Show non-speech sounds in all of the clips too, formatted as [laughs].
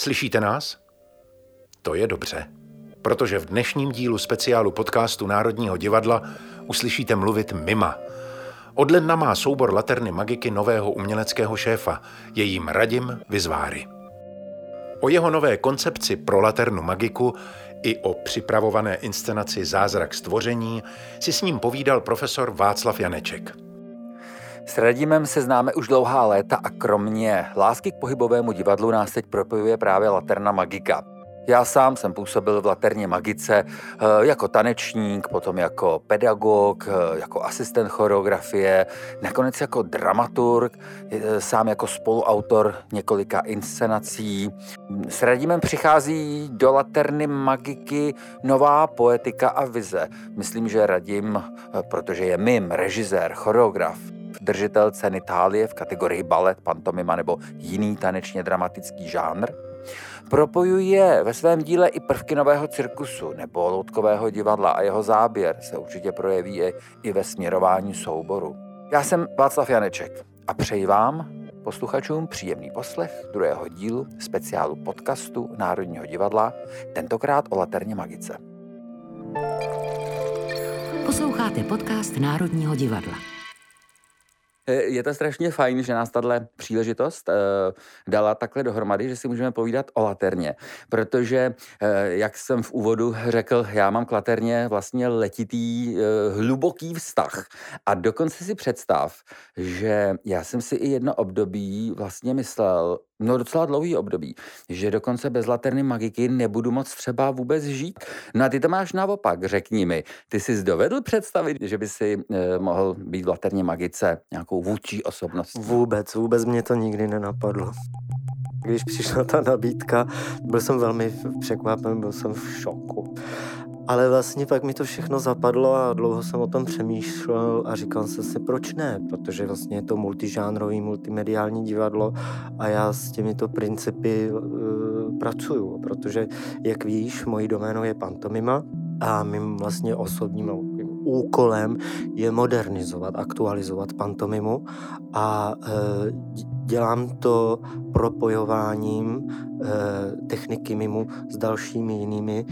Slyšíte nás? To je dobře, protože v dnešním dílu speciálu podcastu Národního divadla uslyšíte mluvit Mima. Od ledna má soubor Laterny Magiky nového uměleckého šéfa, jejím Radim Vizváry. O jeho nové koncepci pro Laternu Magiku i o připravované inscenaci Zázrak stvoření si s ním povídal profesor Václav Janeček. S Radimem se známe už dlouhá léta a kromě lásky k pohybovému divadlu nás teď propojuje právě Laterna Magika. Já sám jsem působil v Laterně Magice eh, jako tanečník, potom jako pedagog, eh, jako asistent choreografie, nakonec jako dramaturg, eh, sám jako spoluautor několika inscenací. S Radimem přichází do Laterny Magiky nová poetika a vize. Myslím, že Radim, protože je mým, režisér, choreograf, držitel ceny Itálie v kategorii balet, pantomima nebo jiný tanečně dramatický žánr, Propojuje ve svém díle i prvky nového cirkusu nebo loutkového divadla a jeho záběr se určitě projeví i ve směrování souboru. Já jsem Václav Janeček a přeji vám, posluchačům, příjemný poslech druhého dílu speciálu podcastu Národního divadla, tentokrát o Laterně Magice. Posloucháte podcast Národního divadla. Eh, je to strašně fajn, že nás tahle příležitost uh, dala takhle dohromady, že si můžeme povídat o laterně, protože, uh, jak jsem v úvodu řekl, já mám k laterně vlastně letitý, uh, hluboký vztah. A dokonce si představ, že já jsem si i jedno období vlastně myslel, no docela dlouhý období, že dokonce bez laterny magiky nebudu moc třeba vůbec žít. No a ty to máš naopak, řekni mi, ty jsi dovedl představit, že by si eh, mohl být v laterně magice nějakou vůdčí osobností? Vůbec, vůbec mě to nikdy nenapadlo. Když přišla ta nabídka, byl jsem velmi překvapen, byl jsem v šoku. Ale vlastně pak mi to všechno zapadlo a dlouho jsem o tom přemýšlel a říkal jsem si, proč ne, protože vlastně je to multižánrový, multimediální divadlo a já s těmito principy uh, pracuju, protože, jak víš, mojí doménou je pantomima a mým vlastně osobním úkolem je modernizovat, aktualizovat pantomimu a uh, dělám to propojováním uh, techniky mimu s dalšími jinými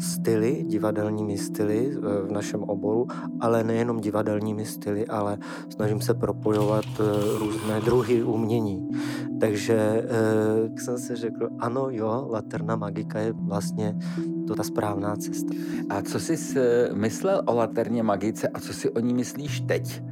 styly, divadelními styly eh, v našem oboru, ale nejenom divadelními styly, ale snažím se propojovat eh, různé druhy umění. Takže eh, jsem si řekl, ano jo, Laterna Magika je vlastně to ta správná cesta. A co jsi myslel o Laterně Magice a co si o ní myslíš teď?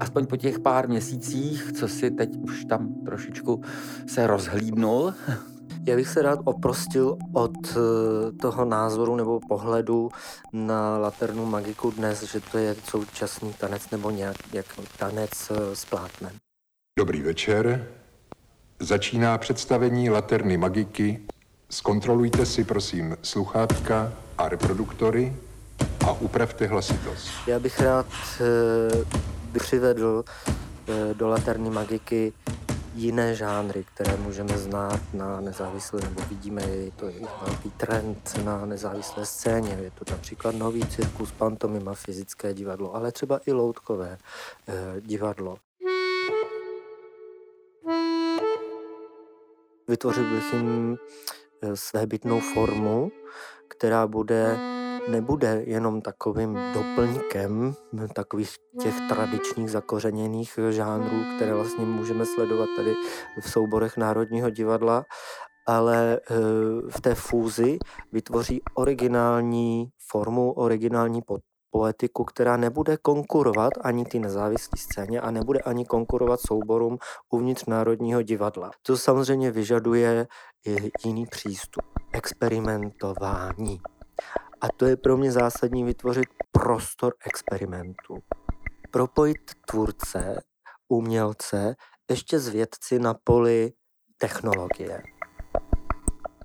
Aspoň po těch pár měsících, co si teď už tam trošičku se rozhlídnul? [laughs] Já bych se rád oprostil od eh, toho názoru nebo pohledu na laternu magiku dnes, že to je současný tanec nebo nějak jak tanec eh, s plátnem. Dobrý večer. Začíná představení laterny magiky. Zkontrolujte si prosím sluchátka a reproduktory a upravte hlasitost. Já bych rád eh, přivedl do laterny magiky jiné žánry, které můžeme znát na nezávislé, nebo vidíme, je to velký trend na nezávislé scéně. Je to například nový cirkus, pantomima, fyzické divadlo, ale třeba i loutkové eh, divadlo. Vytvořil bych jim eh, svébytnou formu, která bude nebude jenom takovým doplňkem takových těch tradičních zakořeněných žánrů, které vlastně můžeme sledovat tady v souborech Národního divadla, ale eh, v té fúzi vytvoří originální formu, originální poetiku, která nebude konkurovat ani ty nezávislé scéně a nebude ani konkurovat souborům uvnitř Národního divadla. To samozřejmě vyžaduje jiný přístup, experimentování. A to je pro mě zásadní vytvořit prostor experimentu. Propojit tvůrce, umělce, ještě s vědci na poli technologie.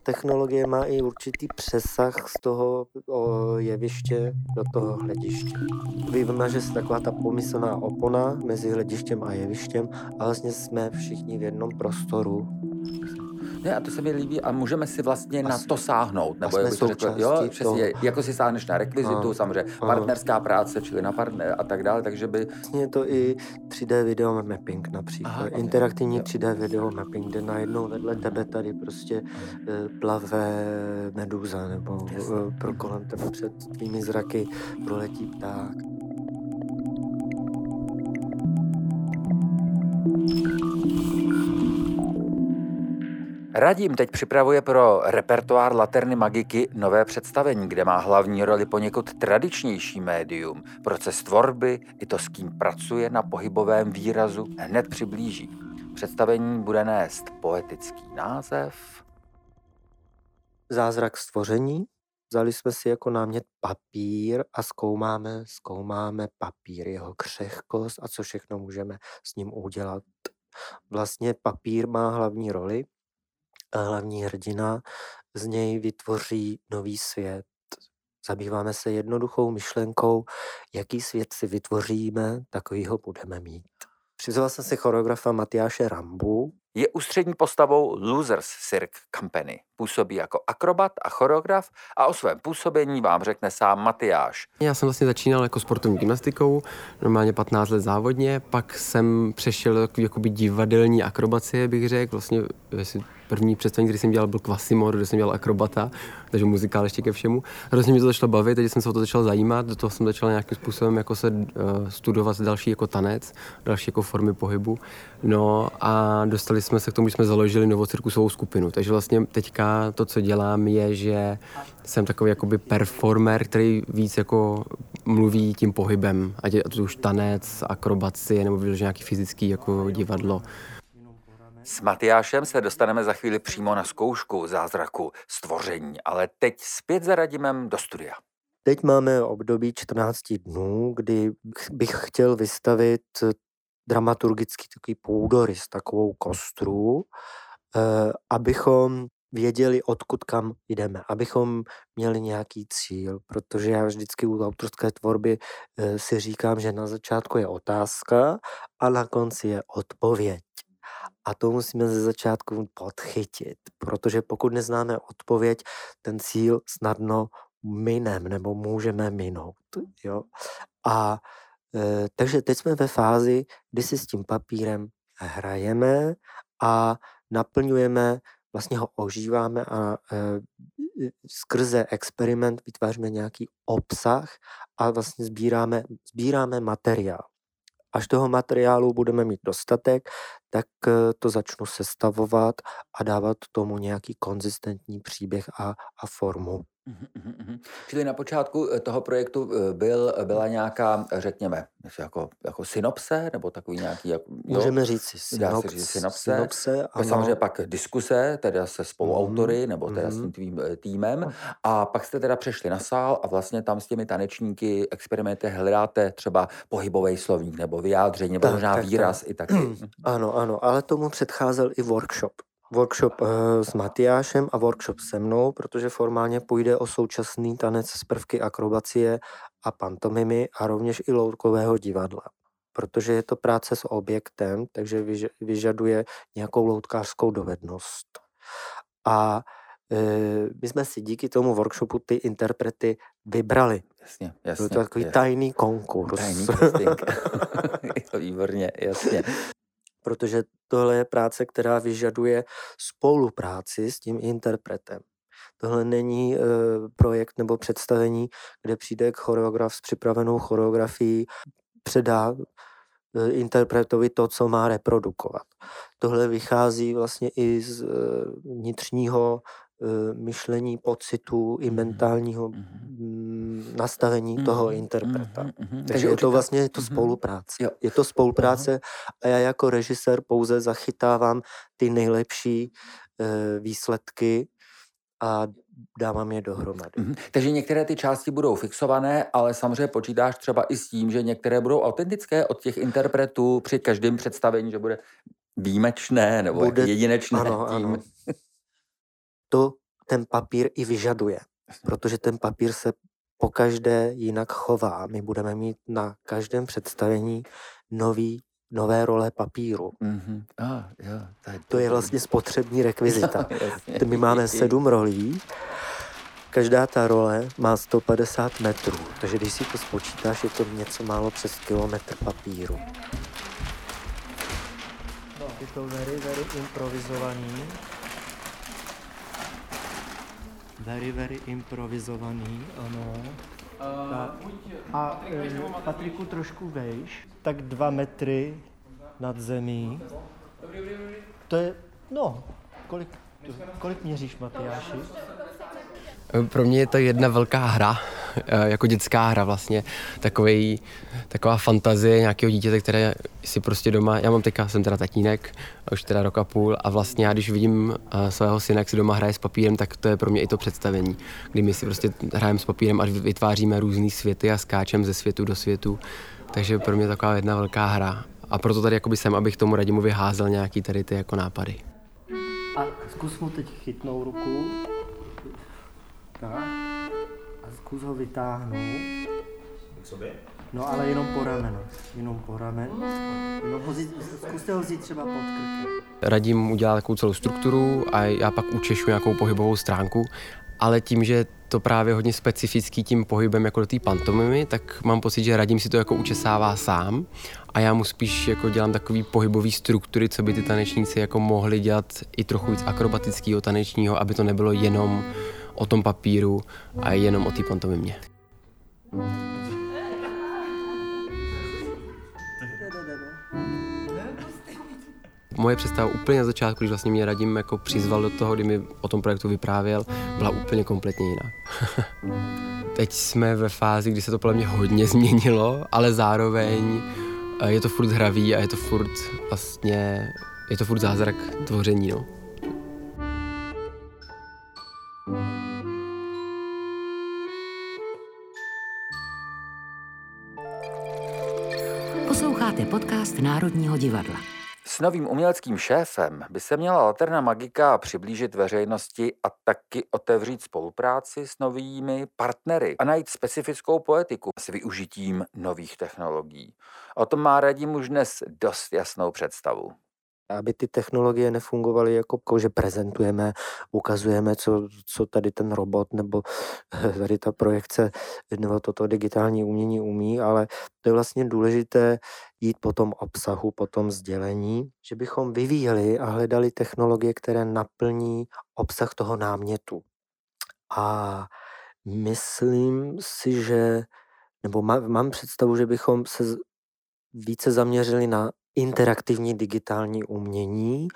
Technologie má i určitý přesah z toho jeviště do toho hlediště. Víme, že je taková ta pomyslná opona mezi hledištěm a jevištěm a vlastně jsme všichni v jednom prostoru Ne, a to se mi líbí a můžeme si vlastně na to sáhnout. Nebo jak bych to řekl, jo, přesně, toho. jako si sáhneš na rekvizitu, Ano, samozřejmě ano. partnerská práce, čili na partner a tak dále, takže by Vlastně je to i 3D video mapping například. Aha. Interaktivní Jo. 3D video mapping, kde najednou vedle tebe tady prostě eh, plave meduza nebo Jasně. eh, pro kolem tebe před tvými zraky proletí pták. Radim teď připravuje pro repertoár Laterny Magiky nové představení, kde má hlavní roli poněkud tradičnější médium. Proces tvorby i to, s kým pracuje na pohybovém výrazu, hned přiblíží. Představení bude nést poetický název. Zázrak stvoření. Vzali jsme si jako námět papír a zkoumáme, zkoumáme papír, jeho křehkost a co všechno můžeme s ním udělat. Vlastně papír má hlavní roli hlavní hrdina z něj vytvoří nový svět. Zabýváme se jednoduchou myšlenkou, jaký svět si vytvoříme, takový ho budeme mít. Přizval jsem si choreografa Matyáše Rambu, Je ústřední postavou Losers Cirque Company. Působí jako akrobat a choreograf a o svém působení vám řekne sám Matyáš. Já jsem vlastně začínal jako sportovní gymnastikou, normálně 15 let závodně, pak jsem přešel do jakoby divadelní akrobacie, bych řekl. Vlastně jestli první představení, který jsem dělal, byl Quasimodo, kde jsem dělal akrobata, takže muzikál ještě ke všemu. Hrozně mě to začalo bavit, takže jsem se o to začal zajímat, do toho jsem začal nějakým způsobem jako se uh, studovat další jako tanec, další jako formy pohybu. No a dostali jsme se k tomu, že jsme založili novocirkusovou skupinu. Takže vlastně teďka to, co dělám, je, že jsem takový jakoby performer, který víc jako mluví tím pohybem, ať je to už tanec, akrobacie nebo vyloženě nějaký fyzický jako divadlo. S Matyášem se dostaneme za chvíli přímo na zkoušku zázraku stvoření, ale teď zpět za Radimem do studia. Teď máme období 14 dnů, kdy ch- bych chtěl vystavit dramaturgický takový půdorys, takovou kostru, eh, abychom věděli, odkud kam jdeme, abychom měli nějaký cíl, protože já vždycky u autorské tvorby eh, si říkám, že na začátku je otázka a na konci je odpověď. A to musíme ze začátku podchytit, protože pokud neznáme odpověď, ten cíl snadno minem nebo můžeme minout. Jo? A takže teď jsme ve fázi, kdy si s tím papírem hrajeme a naplňujeme, vlastně ho ožíváme a e, skrze experiment vytváříme nějaký obsah a vlastně sbíráme, sbíráme materiál. Až toho materiálu budeme mít dostatek, tak eh, to začnu sestavovat a dávat tomu nějaký konzistentní příběh a, a formu. Čili na počátku eh, toho projektu eh, byl, byla nějaká, řekněme, jako, jako synopse, nebo takový nějaký, jak, jo? Můžeme říct si Dá se synops, říct synopse. synopse Pak samozřejmě pak diskuse, teda se spoluautory, nebo teda s tím mhm. tvým eh, týmem. A pak jste teda přešli na sál a vlastně tam s těmi tanečníky experimentujete, hledáte třeba pohybový slovník nebo vyjádření, nebo Tak, možná tak, tak. výraz i taky. [clears throat] Ano, ano, ale tomu předcházel i workshop. Workshop eh, s Matyášem a workshop se mnou, protože formálně půjde o současný tanec z prvky akrobacie a pantomimy a rovněž i loutkového divadla. Protože je to práce s objektem, takže vyž- vyžaduje nějakou loutkářskou dovednost. A eh, my jsme si díky tomu workshopu ty interprety vybrali. Jasně, Byl jasně. to takový je- tajný konkurs. Tajný casting. [laughs] to výborně, jasně. Protože tohle je práce, která vyžaduje spolupráci s tím interpretem. Tohle není e, projekt nebo představení, kde přijde choreograf s připravenou choreografií, předá e, interpretovi to, co má reprodukovat. Tohle vychází vlastně i z e, vnitřního myšlení, pocitu i Mhm, mentálního mhm. Nastavení toho Mhm, interpreta. mhm, mhm. Takže je to vlastně je to mhm. spolupráce. Jo. Je to spolupráce a já jako režisér pouze zachytávám ty nejlepší e, výsledky a dávám je dohromady. Mhm. Takže některé ty části budou fixované, ale samozřejmě počítáš třeba i s tím, že některé budou autentické od těch interpretů při každém představení, že bude výjimečné nebo Bude- bude, jedinečné Ano, tím. ano. To ten papír i vyžaduje, protože ten papír se po každé jinak chová. My budeme mít na každém představení nový nové role papíru. Mm-hmm. Ah, jo, to, je, to je vlastně spotřební rekvizita. [laughs] Jo, My máme sedm rolí, každá ta role má 150 metrů, takže když si to spočítáš, je to něco málo přes kilometr papíru. No, je to very, very improvizovaný. Very, very improvizovaný, ano. Uh, a uh, Patriku trošku vejš, tak dva metry nad zemí. To je, no, kolik, kolik měříš, Matyáši? Pro mě je to jedna velká hra, eh, [laughs] jako dětská hra vlastně, Takovej, taková fantazie nějakého dítěte, které si prostě doma, já mám teďka, jsem teda tatínek, už teda rok a půl a vlastně já když vidím eh, svého syna, jak si doma hraje s papírem, tak to je pro mě i to představení, kdy my si prostě hrajeme s papírem a vytváříme různé světy a skáčem ze světu do světu, takže pro mě taková jedna velká hra. A proto tady jakoby jsem, abych tomu Radimu vyházel nějaký tady ty jako nápady. A zkus mu teď chytnou ruku tak. Zkus ho vytáhnout. K sobě? No ale jenom po rameno. Jenom po ramen. Jenom ho zít, zkuste ho vzít třeba pod krkem. Radím udělat takovou celou strukturu a já pak učešu nějakou pohybovou stránku, ale tím, že to právě hodně specifický tím pohybem jako do té pantomimy, tak mám pocit, že Radim si to jako učesává sám a já mu spíš jako dělám takový pohybový struktury, co by ty tanečníci jako mohli dělat i trochu víc akrobatického tanečního, aby to nebylo jenom o tom papíru a jenom o té pantomimě. Moje představa úplně na začátku, když vlastně mě Radim jako přizval do toho, kdy mi o tom projektu vyprávěl, byla úplně kompletně jiná. [laughs] Teď jsme ve fázi, kdy se to podle mě hodně změnilo, ale zároveň eh, je to furt hravý a je to furt vlastně, je to furt zázrak tvoření, no. Posloucháte podcast Národního divadla. S novým uměleckým šéfem by se měla Laterna Magika přiblížit veřejnosti a taky otevřít spolupráci s novými partnery a najít specifickou poetiku s využitím nových technologií. O tom má Radim už dnes dost jasnou představu aby ty technologie nefungovaly jako, jako že prezentujeme, ukazujeme, co, co tady ten robot nebo tady ta projekce nebo toto digitální umění umí, ale to je vlastně důležité jít po tom obsahu, po tom sdělení, že bychom vyvíjeli a hledali technologie, které naplní obsah toho námětu. A myslím si, že, nebo mám představu, že bychom se více zaměřili na interaktivní digitální umění.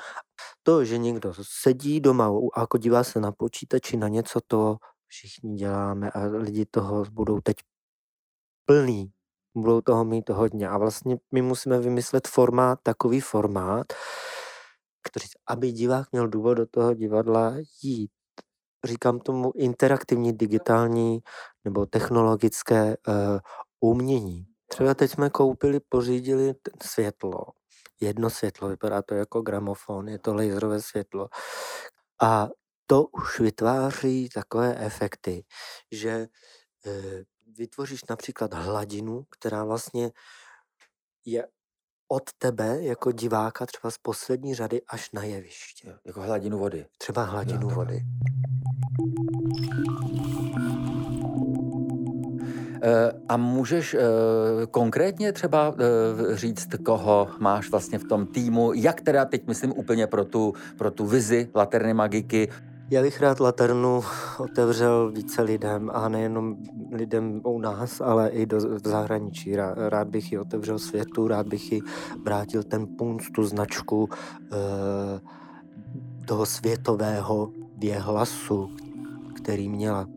To, že někdo sedí doma a jako dívá se na počítači na něco, to všichni děláme a lidi toho budou teď plný. Budou toho mít hodně. A vlastně my musíme vymyslet formát, takový formát, který, aby divák měl důvod do toho divadla jít. Říkám tomu interaktivní digitální nebo technologické uh, umění. Třeba teď jsme koupili, pořídili světlo. Jedno světlo, vypadá to jako gramofon, je to laserové světlo. A to už vytváří takové efekty, že e, vytvoříš například hladinu, která vlastně je od tebe jako diváka třeba z poslední řady až na jeviště. Jako hladinu vody. Třeba hladinu no, vody. Eh, a můžeš eh, konkrétně třeba eh, říct, koho máš vlastně v tom týmu, jak teda teď myslím úplně pro tu, pro tu vizi Laterny Magiky, já bych rád Laternu otevřel více lidem a nejenom lidem u nás, ale i do v zahraničí. Rád bych ji otevřel světu, rád bych ji vrátil ten punc, tu značku toho světového věhlasu, který měla.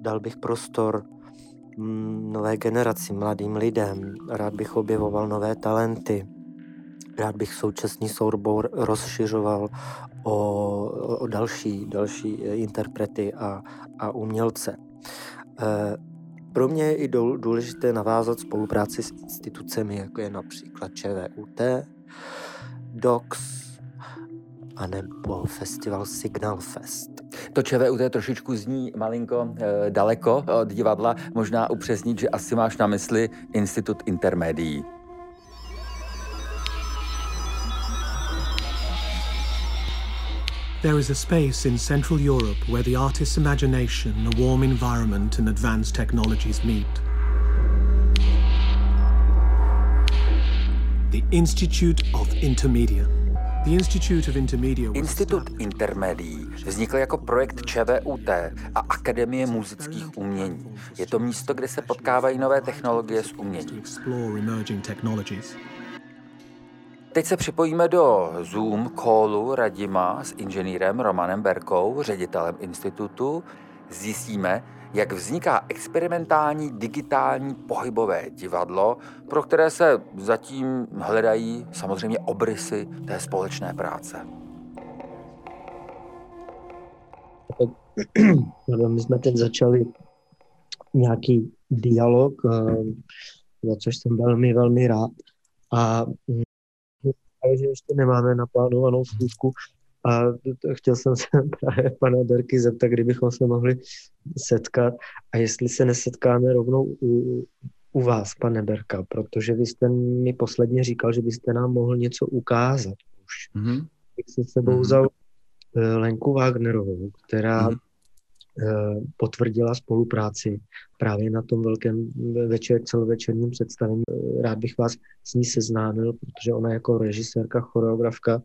Dal bych prostor nové generaci, mladým lidem. Rád bych objevoval nové talenty. Rád bych současný soubor rozšiřoval o, o další, další eh, interprety a, a umělce. E, pro mě je i důležité navázat spolupráci s institucemi, jako je například ČVUT, DOCS, anebo festival Signal Fest. To ČVUT trošičku zní malinko e, daleko od divadla. Možná upřesnit, že asi máš na mysli Institut intermédií. There is a space in Central Europe where the artist's imagination, a warm environment, and advanced technologies meet. The Institute of Intermedia. Institut intermédií vznikl jako projekt ČVUT a Akademie muzických umění. Je to místo, kde se potkávají nové technologie s uměním. Teď se připojíme do Zoom callu Radima s inženýrem Romanem Berkou, ředitelem institutu. Zjistíme, jak vzniká experimentální digitální pohybové divadlo, pro které se zatím hledají samozřejmě obrysy té společné práce. [clears throat] My jsme teď začali nějaký dialog, eh, za což jsem velmi, velmi rád. A mm, že ještě nemáme naplánovanou schůzku a chtěl jsem se [laughs] právě pana Berky zeptat, kdybychom se mohli setkat a jestli se nesetkáme rovnou u, u vás, pane Berka, protože vy jste mi posledně říkal, že byste nám mohl něco ukázat už. Mm-hmm. bych si s sebou Mhm. vzal eh, Lenku Wagnerovou, která Mhm. eh, potvrdila spolupráci právě na tom velkém večer, celovečerním představení. Eh, Rád bych vás s ní seznámil, protože ona jako režisérka, choreografka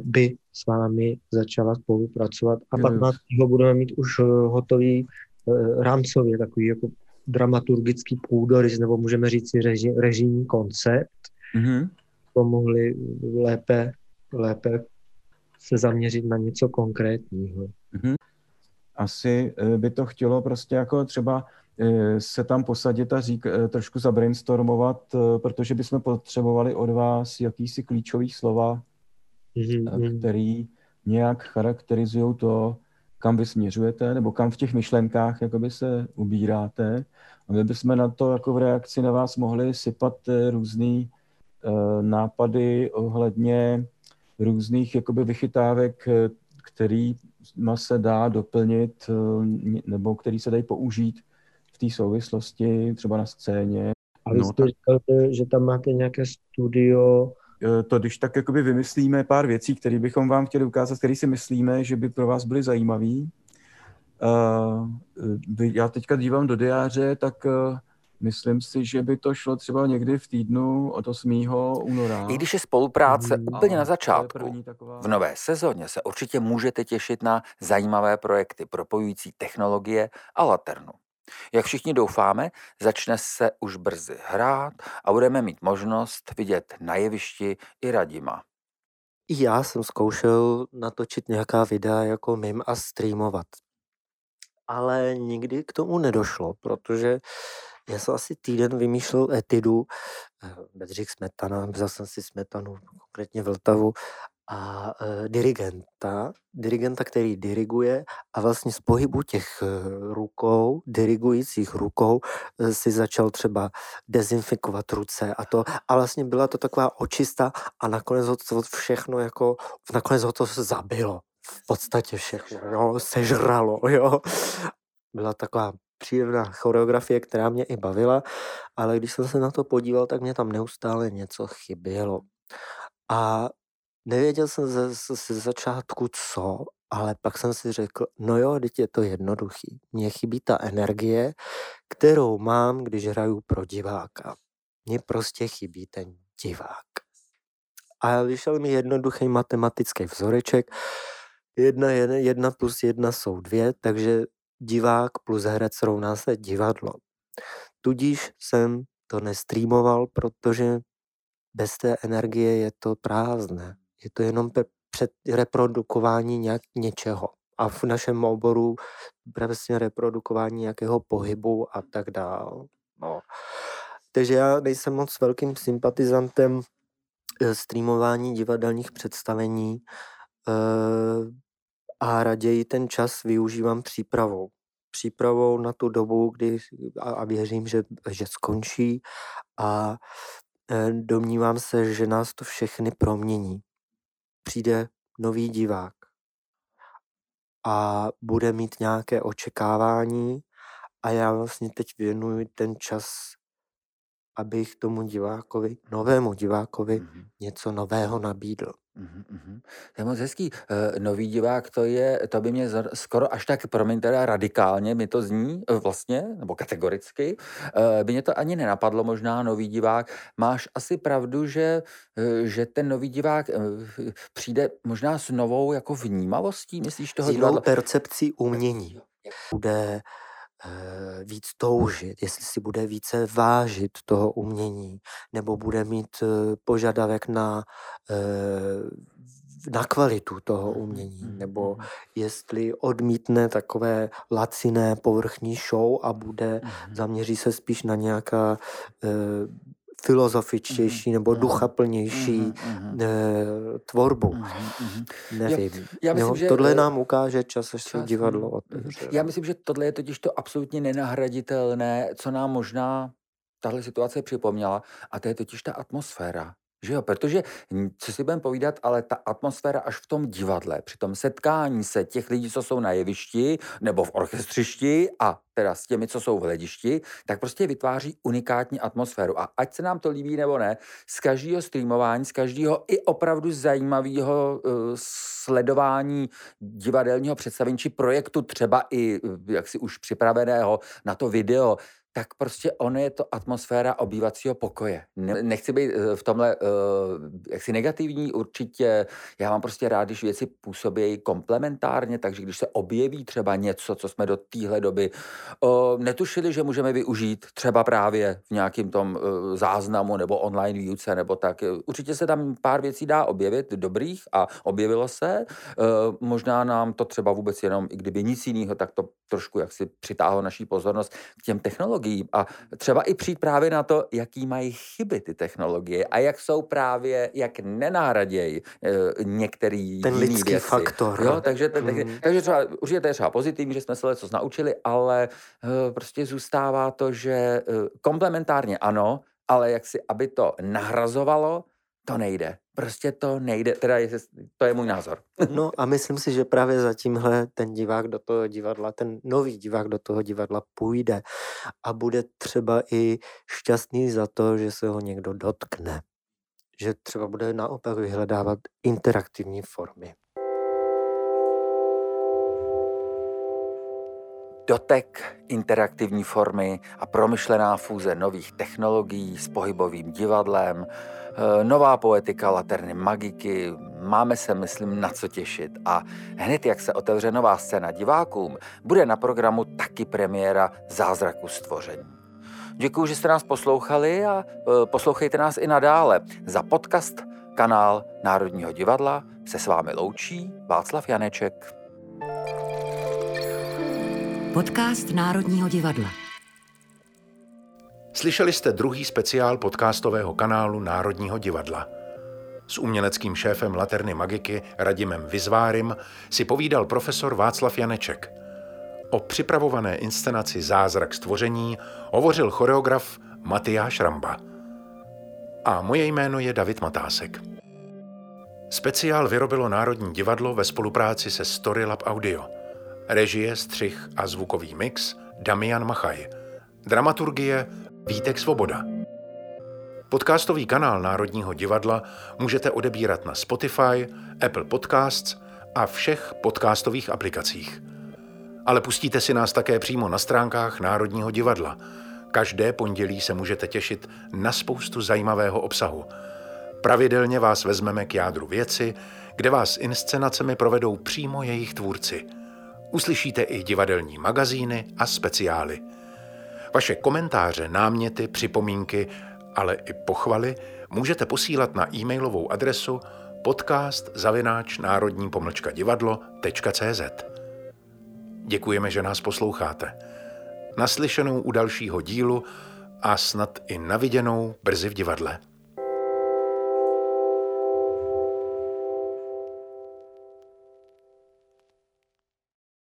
by s vámi začala spolupracovat a Jo, jo. 15. budeme mít už eh, hotový eh, rámcově takový jako dramaturgický půdorys, nebo můžeme říct si reži, režijní koncept, Mm-hmm. to mohli lépe, lépe se zaměřit na něco konkrétního. asi eh, by to chtělo prostě jako třeba eh, se tam posadit a řík, eh, trošku zabrainstormovat, eh, protože bychom potřebovali od vás jakýsi klíčový slova, Mhm. který nějak charakterizují to, kam vy směřujete, nebo kam v těch myšlenkách jakoby se ubíráte. A my bychom na to jako v reakci na vás mohli sypat eh, různý eh, nápady ohledně různých jakoby vychytávek, který se dá doplnit nebo který se dají použít v té souvislosti třeba na scéně. A vy No, jste tak- říkal, že- tam máte nějaké studio, To, když tak jakoby vymyslíme pár věcí, které bychom vám chtěli ukázat, které si myslíme, že by pro vás byly zajímavé. Já teďka dívám do diáře, tak eh, myslím si, že by to šlo třeba někdy v týdnu od 8. února. I když je spolupráce Mhm. úplně na začátku, taková- v nové sezóně se určitě můžete těšit na zajímavé projekty propojující technologie a laternu. Jak všichni doufáme, začne se už brzy hrát a budeme mít možnost vidět na jevišti i Radima. Já jsem zkoušel natočit nějaká videa jako mim a streamovat. Ale nikdy k tomu nedošlo, protože já jsem asi týden vymýšlel etidu, eh, Bedřich Smetana, vzal jsem si Smetanu, konkrétně Vltavu, a eh, dirigenta, dirigenta, který diriguje a vlastně z pohybu těch eh, rukou, dirigujících rukou, eh, si začal třeba dezinfikovat ruce a to. A vlastně byla to taková očista a nakonec ho to všechno jako, nakonec ho to zabilo. V podstatě všechno, jo, sežralo, [laughs] jo. Byla taková příjemná choreografie, která mě i bavila, ale když jsem se na to podíval, tak mě tam neustále něco chybělo. A nevěděl jsem ze, ze, začátku co, ale pak jsem si řekl, no jo, teď je to jednoduchý. Mně chybí ta energie, kterou mám, když hraju pro diváka. Mně prostě chybí ten divák. A vyšel mi jednoduchý matematický vzoreček. Jedna, jedna, jedna plus jedna jsou dvě, takže divák plus herec rovná se divadlo. Tudíž jsem to nestreamoval, protože bez té energie je to prázdné. Je to jenom před reprodukování nějak něčeho. A v našem oboru přesně reprodukování nějakého pohybu a tak dál. No. Takže já nejsem moc velkým sympatizantem eh, streamování divadelních představení eh, a raději ten čas využívám přípravou. Přípravou na tu dobu, kdy a, a věřím, že, že skončí a eh, domnívám se, že nás to všechny promění. Přijde nový divák a bude mít nějaké očekávání a já vlastně teď věnuji ten čas, abych tomu divákovi, novému divákovi, Mhm. něco nového nabídl. Mm-hmm. To je moc hezký. E, nový divák, to je, to by mě skoro až tak, promiň teda radikálně, mi to zní e, vlastně, nebo kategoricky, e, by mě to ani nenapadlo možná nový divák. Máš asi pravdu, že, e, že ten nový divák e, přijde možná s novou jako vnímavostí, myslíš toho S jinou percepcí umění. Bude Eh, víc toužit, jestli si bude více vážit toho umění, nebo bude mít eh, požadavek na, eh, na kvalitu toho umění, nebo jestli odmítne takové laciné povrchní show a bude, zaměří se spíš na nějaká filozofičtější mm-hmm. nebo duchaplnější mm-hmm. e, tvorbu. Mm-hmm. Nevím. Já, já myslím, jo, že, tohle nám ukáže čas, až se divadlo otevře. Já myslím, že tohle je totiž to absolutně nenahraditelné, co nám možná tahle situace připomněla, a to je totiž ta atmosféra. Že jo, protože, co si budeme povídat, ale ta atmosféra až v tom divadle, při tom setkání se těch lidí, co jsou na jevišti nebo v orchestřišti a teda s těmi, co jsou v hledišti, tak prostě vytváří unikátní atmosféru. A ať se nám to líbí nebo ne, z každého streamování, z každého i opravdu zajímavého uh, sledování divadelního představení či projektu, třeba i uh, jaksi už připraveného na to video, tak prostě on je to atmosféra obývacího pokoje. Ne, nechci být eh, v tomhle uh, jaksi negativní, určitě. Já mám prostě rád, když věci působí komplementárně, takže když se objeví třeba něco, co jsme do téhle doby uh, netušili, že můžeme využít třeba právě v nějakém tom uh, záznamu nebo online výuce nebo tak. Určitě se tam pár věcí dá objevit, dobrých a objevilo se. Uh, možná nám to třeba vůbec jenom, i kdyby nic jiného, tak to trošku jaksi přitáhlo naší pozornost k těm technologiím technologií a třeba i přijít právě na to, jaký mají chyby ty technologie a jak jsou právě, jak nenahradějí e, některý Ten jiný lidský věci. faktor. Jo, takže, ten, mm. takže třeba, určitě to je třeba pozitivní, že jsme se něco naučili, ale e, prostě zůstává to, že e, komplementárně ano, ale jak si, aby to nahrazovalo, to nejde. Prostě to nejde, teda je, to je můj názor. [laughs] No a myslím si, že právě za tímhle ten divák do toho divadla, ten nový divák do toho divadla půjde a bude třeba i šťastný za to, že se ho někdo dotkne. Že třeba bude naopak vyhledávat interaktivní formy. Dotek interaktivní formy a promyšlená fúze nových technologií s pohybovým divadlem, eh, nová poetika laterny magiky, máme se, myslím, na co těšit. A hned, jak se otevře nová scéna divákům, bude na programu taky premiéra Zázraku stvoření. Děkuji, že jste nás poslouchali a eh, poslouchejte nás i nadále. Za podcast kanál Národního divadla se s vámi loučí Václav Janeček. Podcast Národního divadla. Slyšeli jste druhý speciál podcastového kanálu Národního divadla. S uměleckým šéfem Laterny Magiky Radimem Vizvárim si povídal profesor Václav Janeček. O připravované inscenaci Zázrak stvoření hovořil choreograf Matyáš Ramba. A moje jméno je David Matásek. Speciál vyrobilo Národní divadlo ve spolupráci se Storylab Audio – Režie, střih a zvukový mix Damian Machaj. Dramaturgie Vítek Svoboda. Podcastový kanál Národního divadla můžete odebírat na Spotify, Apple Podcasts a všech podcastových aplikacích. Ale pustíte si nás také přímo na stránkách Národního divadla. Každé pondělí se můžete těšit na spoustu zajímavého obsahu. Pravidelně vás vezmeme k jádru věci, kde vás inscenacemi provedou přímo jejich tvůrci – Uslyšíte i divadelní magazíny a speciály. Vaše komentáře, náměty, připomínky, ale i pochvaly můžete posílat na e-mailovou adresu podcast zavináč národní pomlčka divadlo.cz. Děkujeme, že nás posloucháte. Naslyšenou u dalšího dílu a snad i naviděnou brzy v divadle.